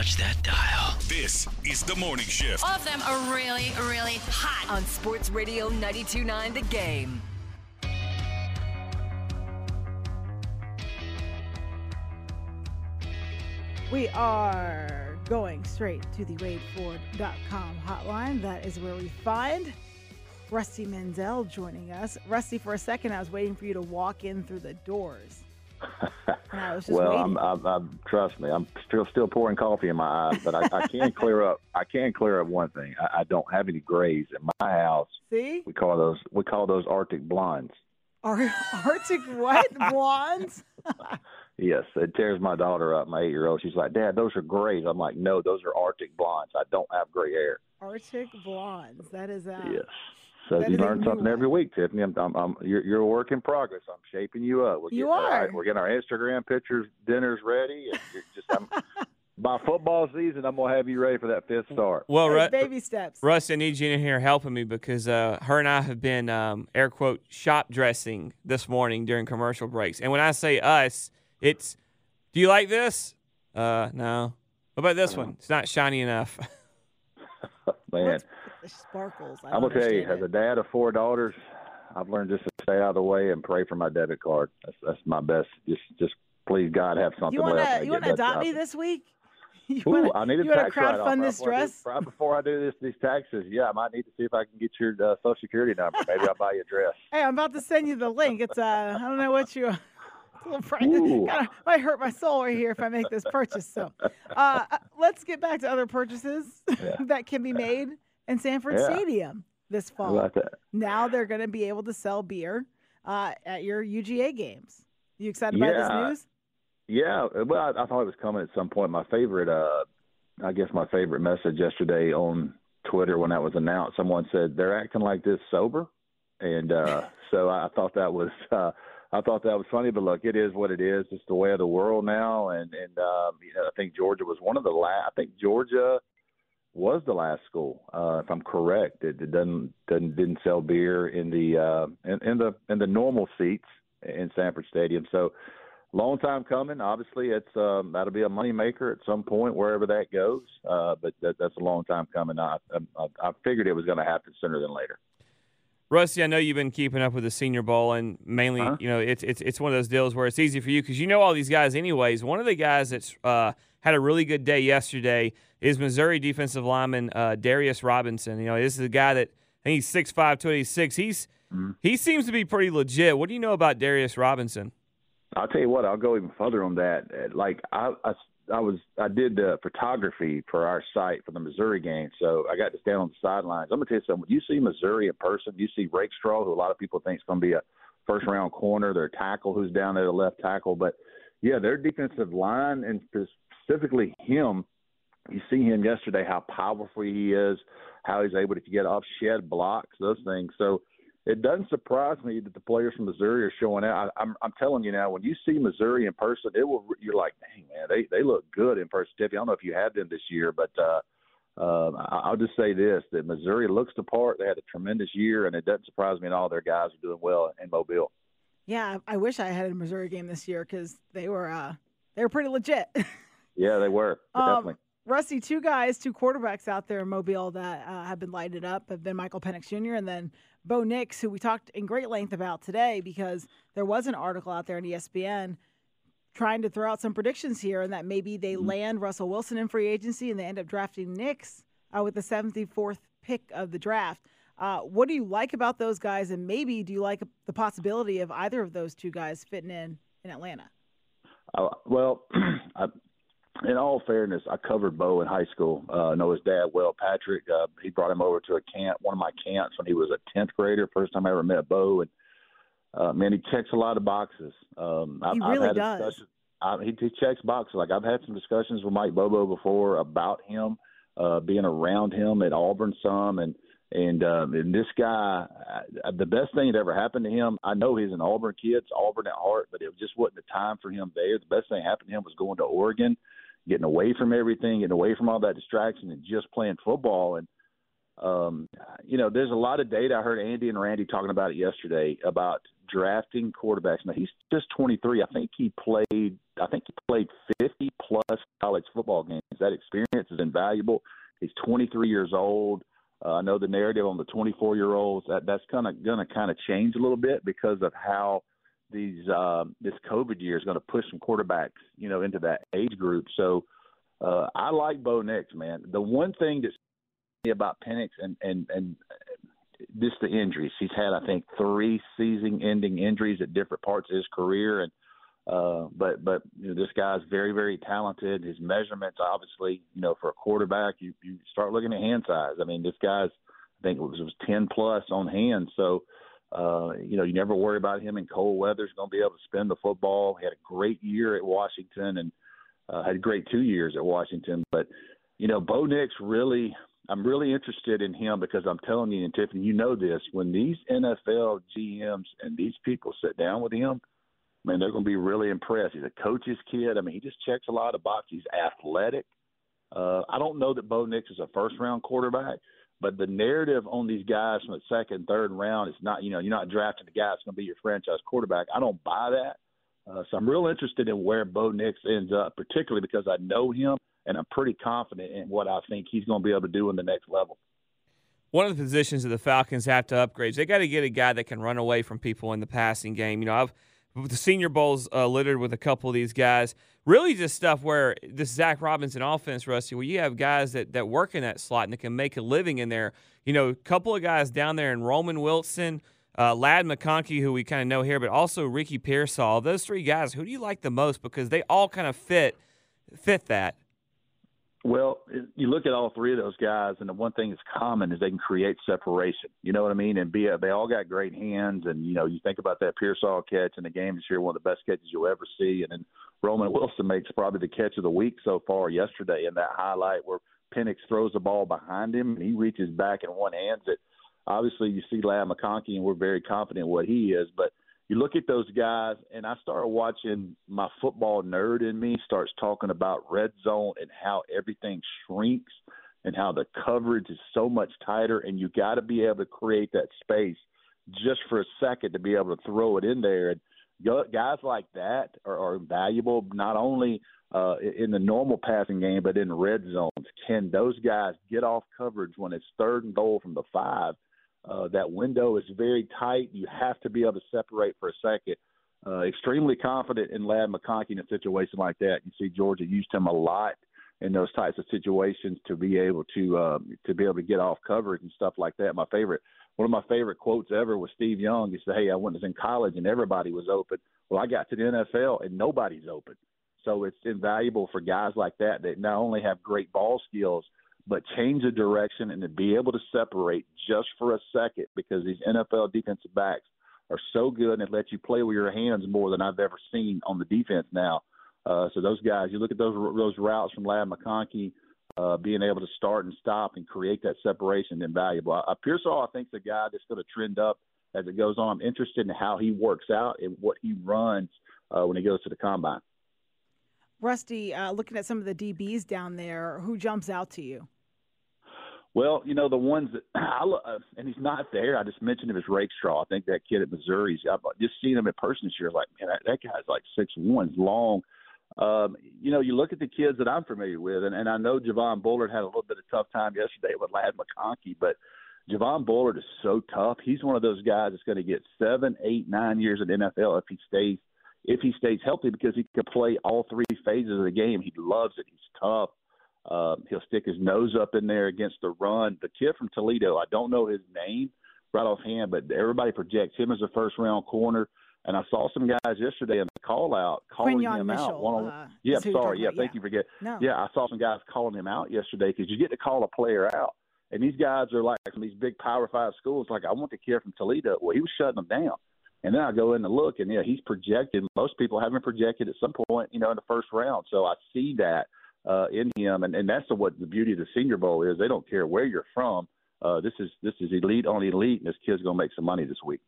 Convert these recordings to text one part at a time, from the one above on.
touch that dial. This is the morning shift. All of them are really, really hot. on Sports Radio 92.9 The Game. We are going straight to the WadeFord.com hotline. That is where we find Rusty Mansell joining us. Rusty, for a second, I was waiting for you to walk in through the doors. And I was just well. I'm, I'm, I'm, trust me, I'm still still pouring coffee in my eyes, but I, I can clear up. I can clear up one thing. I, I don't have any grays in my house. See? We call those we call those Arctic blondes. Ar- Arctic what? Blondes? Yes, it tears my daughter up. My eight year old. She's like, Dad, those are grays. I'm like, No, those are Arctic blondes. I don't have gray hair. Arctic Blondes. That is uh, Yes. So That you learn something one. every week, Tiffany. I'm, I'm, I'm you're, you're a work in progress. I'm shaping you up. We're You getting our- are. we're getting our Instagram pictures, dinners ready, and you're just I'm, by football season, I'm gonna have you ready for that fifth start. Well, hey, Ru- baby steps. Russ, I need you in here helping me because uh, her and I have been um, air quote shop dressing this morning during commercial breaks. And when I say us, it's do you like this? Uh, no. What about this one? It's not shiny enough. Man, Sparkles? I I'm don't gonna tell you, understand as a dad of four daughters, I've learned just to stay out of the way and pray for my debit card. That's that's my best. Just just please God have something You want left. when to I you want to adopt me this week? You Ooh, wanna, I need a you wanna tax write-off crowdfund this I do- dress? right before I do this these taxes. Yeah, I might need to see if I can get your uh, social security number. Maybe I'll buy you a dress. Hey, I'm about to send you the link. It's uh, I don't know what you. It's a little frightening. Ooh. Kinda, might hurt my soul right here if I make this purchase. So, uh, uh, let's get back to other purchases that can be made in Sanford Yeah. Stadium this fall. Now they're going to be able to sell beer uh, at your UGA games. You excited about this news? Yeah, well, I, I thought it was coming at some point. My favorite, uh, I guess, my favorite message yesterday on Twitter when that was announced, someone said they're acting like this sober, and uh, so I thought that was, uh, I thought that was funny. But look, it is what it is. It's the way of the world now, and and um, you know, I think Georgia was one of the last. I think Georgia was the last school, uh, if I'm correct. It, it doesn't doesn't didn't sell beer in the uh, in, in the in the normal seats in Sanford Stadium. So long time coming. Obviously, it's um, that'll be a moneymaker at some point wherever that goes. Uh, but that, that's a long time coming. I, I, I figured it was going to happen sooner than later. Rusty, I know you've been keeping up with the Senior Bowl, and mainly, Uh-huh. you know, it's it's it's one of those deals where it's easy for you because you know all these guys anyways. One of the guys that's uh, had a really good day yesterday is Missouri defensive lineman uh, Darius Robinson. You know, this is a guy that I think he's 6'5", 286. He's Mm-hmm. he seems to be pretty legit. What do you know about Darius Robinson? I'll tell you what. I'll go even further on that. Uh, Like I, I, I was, I did uh, photography for our site for the Missouri game, so I got to stand on the sidelines. I'm gonna tell you something. When you see Missouri in person, you see Rakestraw, who a lot of people think is going to be a first round corner. Their tackle, who's down there, the left tackle, but yeah, their defensive line and specifically him. You see him yesterday, how powerful he is, how he's able to get off shed blocks, those things. So it doesn't surprise me that the players from Missouri are showing out. I, I'm, I'm telling you now, when you see Missouri in person, it will. You're like, dang man, they they look good in person. Tiffany, I don't know if you had them this year, but uh, uh, I'll just say this: that Missouri looks the part. They had a tremendous year, and it doesn't surprise me at all. Their guys are doing well in Mobile. Yeah, I I wish I had a Missouri game this year because they were uh, they were pretty legit. Yeah, they were Um, definitely. Rusty, two guys, two quarterbacks out there in Mobile that uh, have been lighted up have been Michael Penix Jr. and then Bo Nix, who we talked in great length about today because there was an article out there on ESPN trying to throw out some predictions here and that maybe they land Russell Wilson in free agency and they end up drafting Nix uh, with the 74th pick of the draft. Uh, what do you like about those guys, and maybe do you like the possibility of either of those two guys fitting in in Atlanta? Uh, well, I, in all fairness, I covered Bo in high school. Uh, I know his dad well, Patrick. Uh, he brought him over to a camp, one of my camps when he was a tenth grader. First time I ever met Bo, and uh, man, he checks a lot of boxes. Um, I've, He I've really had does. I, he, he checks boxes. Like I've had some discussions with Mike Bobo before about him, uh, being around him at Auburn some, and and um, and this guy, uh, the best thing that ever happened to him. I know he's an Auburn kid, it's Auburn at heart, but it just wasn't the time for him there. The best thing that happened to him was going to Oregon, getting away from everything, getting away from all that distraction, and just playing football. And um, you know, there's a lot of data. I heard Andy and Randy talking about it yesterday about drafting quarterbacks. Now he's just 23. I think he played I think he played 50 plus college football games. That experience is invaluable. He's 23 years old. Uh, I know the narrative on the 24 year olds that that's kind of going to kind of change a little bit because of how these uh, this COVID year is going to push some quarterbacks, you know, into that age group. So uh, I like Bo Nix, man. The one thing that's about Penix and and and just the injuries. He's had, I think, three season-ending injuries at different parts of his career, and uh, but but you know, this guy's very very talented. His measurements, obviously, you know, for a quarterback, you you start looking at hand size. I mean, this guy's, I think it was, it was ten plus on hand, so. Uh, you know, you never worry about him in cold weather. He's going to be able to spin the football. He had a great year at Washington and uh, had a great two years at Washington. But, you know, Bo Nix really, I'm really interested in him because I'm telling you, and Tiffany, you know this, when these NFL GMs and these people sit down with him, man, they're going to be really impressed. He's a coach's kid. I mean, he just checks a lot of boxes. He's athletic. Uh, I don't know that Bo Nix is a first round quarterback, but the narrative on these guys from the second, third round is not, you know, you're not drafting the guy that's going to be your franchise quarterback. I don't buy that. Uh, so I'm real interested in where Bo Nix ends up, particularly because I know him and I'm pretty confident in what I think he's going to be able to do in the next level. One of the positions that the Falcons have to upgrade, they got to get a guy that can run away from people in the passing game. You know, I've the Senior Bowl's uh, littered with a couple of these guys. Really, just stuff where this Zac Robinson offense, Rusty, where you have guys that that work in that slot and that can make a living in there. You know, a couple of guys down there in Roman Wilson. Uh, Ladd McConkey, who we kind of know here, but also Ricky Pearsall. Those three guys, who do you like the most? Because they all kind of fit fit that. Well, you look at all three of those guys, and the one thing that's common is they can create separation. You know what I mean? And be a, they all got great hands, and you know you think about that Pearsall catch in the game this year, one of the best catches you'll ever see, and then Roman Wilson makes probably the catch of the week so far yesterday in that highlight where Penix throws the ball behind him and he reaches back and one hands it. Obviously, you see Ladd McConkey, and we're very confident what he is, but you look at those guys, and I started watching my football nerd in me starts talking about red zone and how everything shrinks and how the coverage is so much tighter, and you got to be able to create that space just for a second to be able to throw it in there. And guys like that are, are valuable not only uh, in the normal passing game, but in red zones. Can those guys get off coverage when it's third and goal from the five? Uh, that window is very tight. You have to be able to separate for a second. Uh, extremely confident in Ladd McConkey in a situation like that. You see Georgia used him a lot in those types of situations to be able to um, to be able to get off coverage and stuff like that. My favorite, one of my favorite quotes ever was Steve Young. He said, "Hey, I went in college and everybody was open. Well, I got to the NFL and nobody's open." So it's invaluable for guys like that that not only have great ball skills but change the direction and to be able to separate just for a second because these NFL defensive backs are so good and let you play with your hands more than I've ever seen on the defense now. Uh, so those guys, you look at those those routes from Ladd McConkey, uh, being able to start and stop and create that separation, invaluable. Uh, Pearsall, I think, is a guy that's going to trend up as it goes on. I'm interested in how he works out and what he runs uh, when he goes to the combine. Rusty, uh, looking at some of the DBs down there, who jumps out to you? Well, you know the ones that I uh, and he's not there. I just mentioned him as Rakestraw. I think that kid at Missouri. I've just seen him in person this year. Like, man, that, that guy's like six one, long. Um, you know, you look at the kids that I'm familiar with, and, and I know Javon Bullard had a little bit of tough time yesterday with Ladd McConkey, but Javon Bullard is so tough. He's one of those guys that's going to get seven, eight, nine years in NFL if he stays if he stays healthy because he can play all three phases of the game. He loves it. He's tough. Um, he'll stick his nose up in there against the run. The kid from Toledo, I don't know his name right offhand, but everybody projects him as a first round corner. And I saw some guys yesterday in the call out calling him Mitchell, out. One on, uh, yeah, who sorry. Yeah, talking thank about. you for getting. No. Yeah, I saw some guys calling him out yesterday because you get to call a player out. And these guys are like from these big Power Five schools. Like I want the kid from Toledo. Well, he was shutting them down. And then I go in and look, and yeah, he's projected. Most people haven't projected at some point, you know, in the first round. So I see that uh, in him, and, and that's the, what the beauty of the Senior Bowl is. They don't care where you're from. Uh, this is this is elite on elite, and this kid's gonna make some money this week.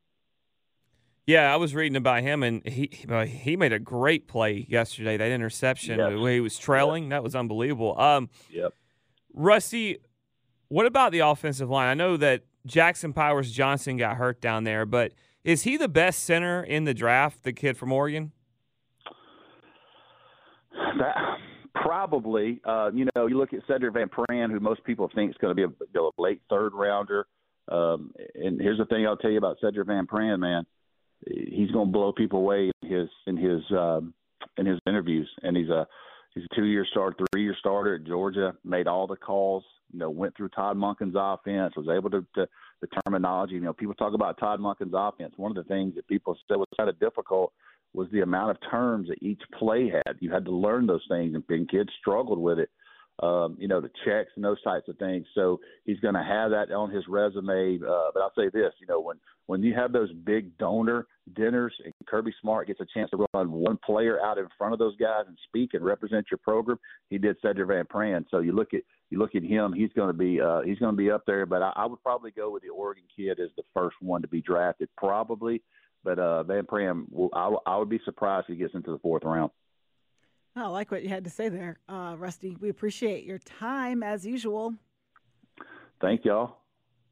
Yeah, I was reading about him, and he he made a great play yesterday. That interception, Yes. the way he was trailing, that was unbelievable. Um, Yep. Rusty, what about the offensive line? I know that Jackson Powers Johnson got hurt down there, but is he the best center in the draft? The kid from Oregon. Probably. Uh, you know, you look at Sedrick Van Pran, who most people think is going to be a, you know, a late third rounder. Um, and here's the thing I'll tell you about Sedrick Van Pran, man. He's going to blow people away in his in his um, in his interviews, and he's a he's a two year starter, three year starter at Georgia. Made all the calls. You know, went through Todd Monken's offense. Was able to, to the terminology. You know, people talk about Todd Monken's offense. One of the things that people said was kind of difficult was the amount of terms that each play had. You had to learn those things, and, and kids struggled with it. Um, you know, the checks and those types of things. So he's going to have that on his resume. Uh, but I'll say this, you know, when when you have those big donor dinners and Kirby Smart gets a chance to run one player out in front of those guys and speak and represent your program, he did Sedrick Van Pran. So you look at you look at him, he's going to be uh, he's going to be up there. But I, I would probably go with the Oregon kid as the first one to be drafted, probably. But uh, Van Pran, will, I would be surprised if he gets into the fourth round. Oh, I like what you had to say there, uh, Rusty. We appreciate your time as usual. Thank y'all.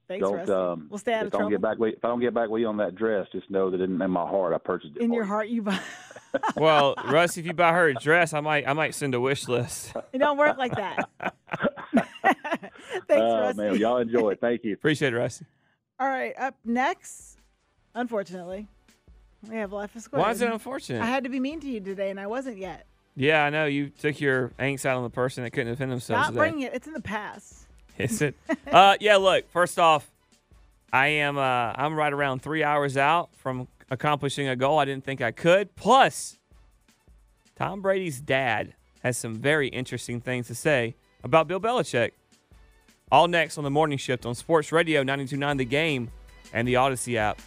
Thanks, don't, Rusty. Um, we'll stay out if of don't trouble. Get back with, if I don't get back with you on that dress, just know that in, in my heart I purchased it. In for your you. heart, you buy. Well, Russ, if you buy her a dress, I might I might send a wish list. it don't work like that. Thanks, Oh Rusty. man, y'all enjoy it. Thank you. Appreciate it, Rusty. All right, up next, unfortunately, we have Life is Square. Why is it unfortunate? I had to be mean to you today, and I wasn't yet. Yeah, I know you took your angst out on the person that couldn't defend themselves Not today. bringing it. It's in the past. Is it? uh, yeah. Look, first off, I am uh, I'm right around three hours out from accomplishing a goal I didn't think I could. Plus, Tom Brady's dad has some very interesting things to say about Bill Belichick. All next on the morning shift on Sports Radio 92.9 The Game and the Audacy app.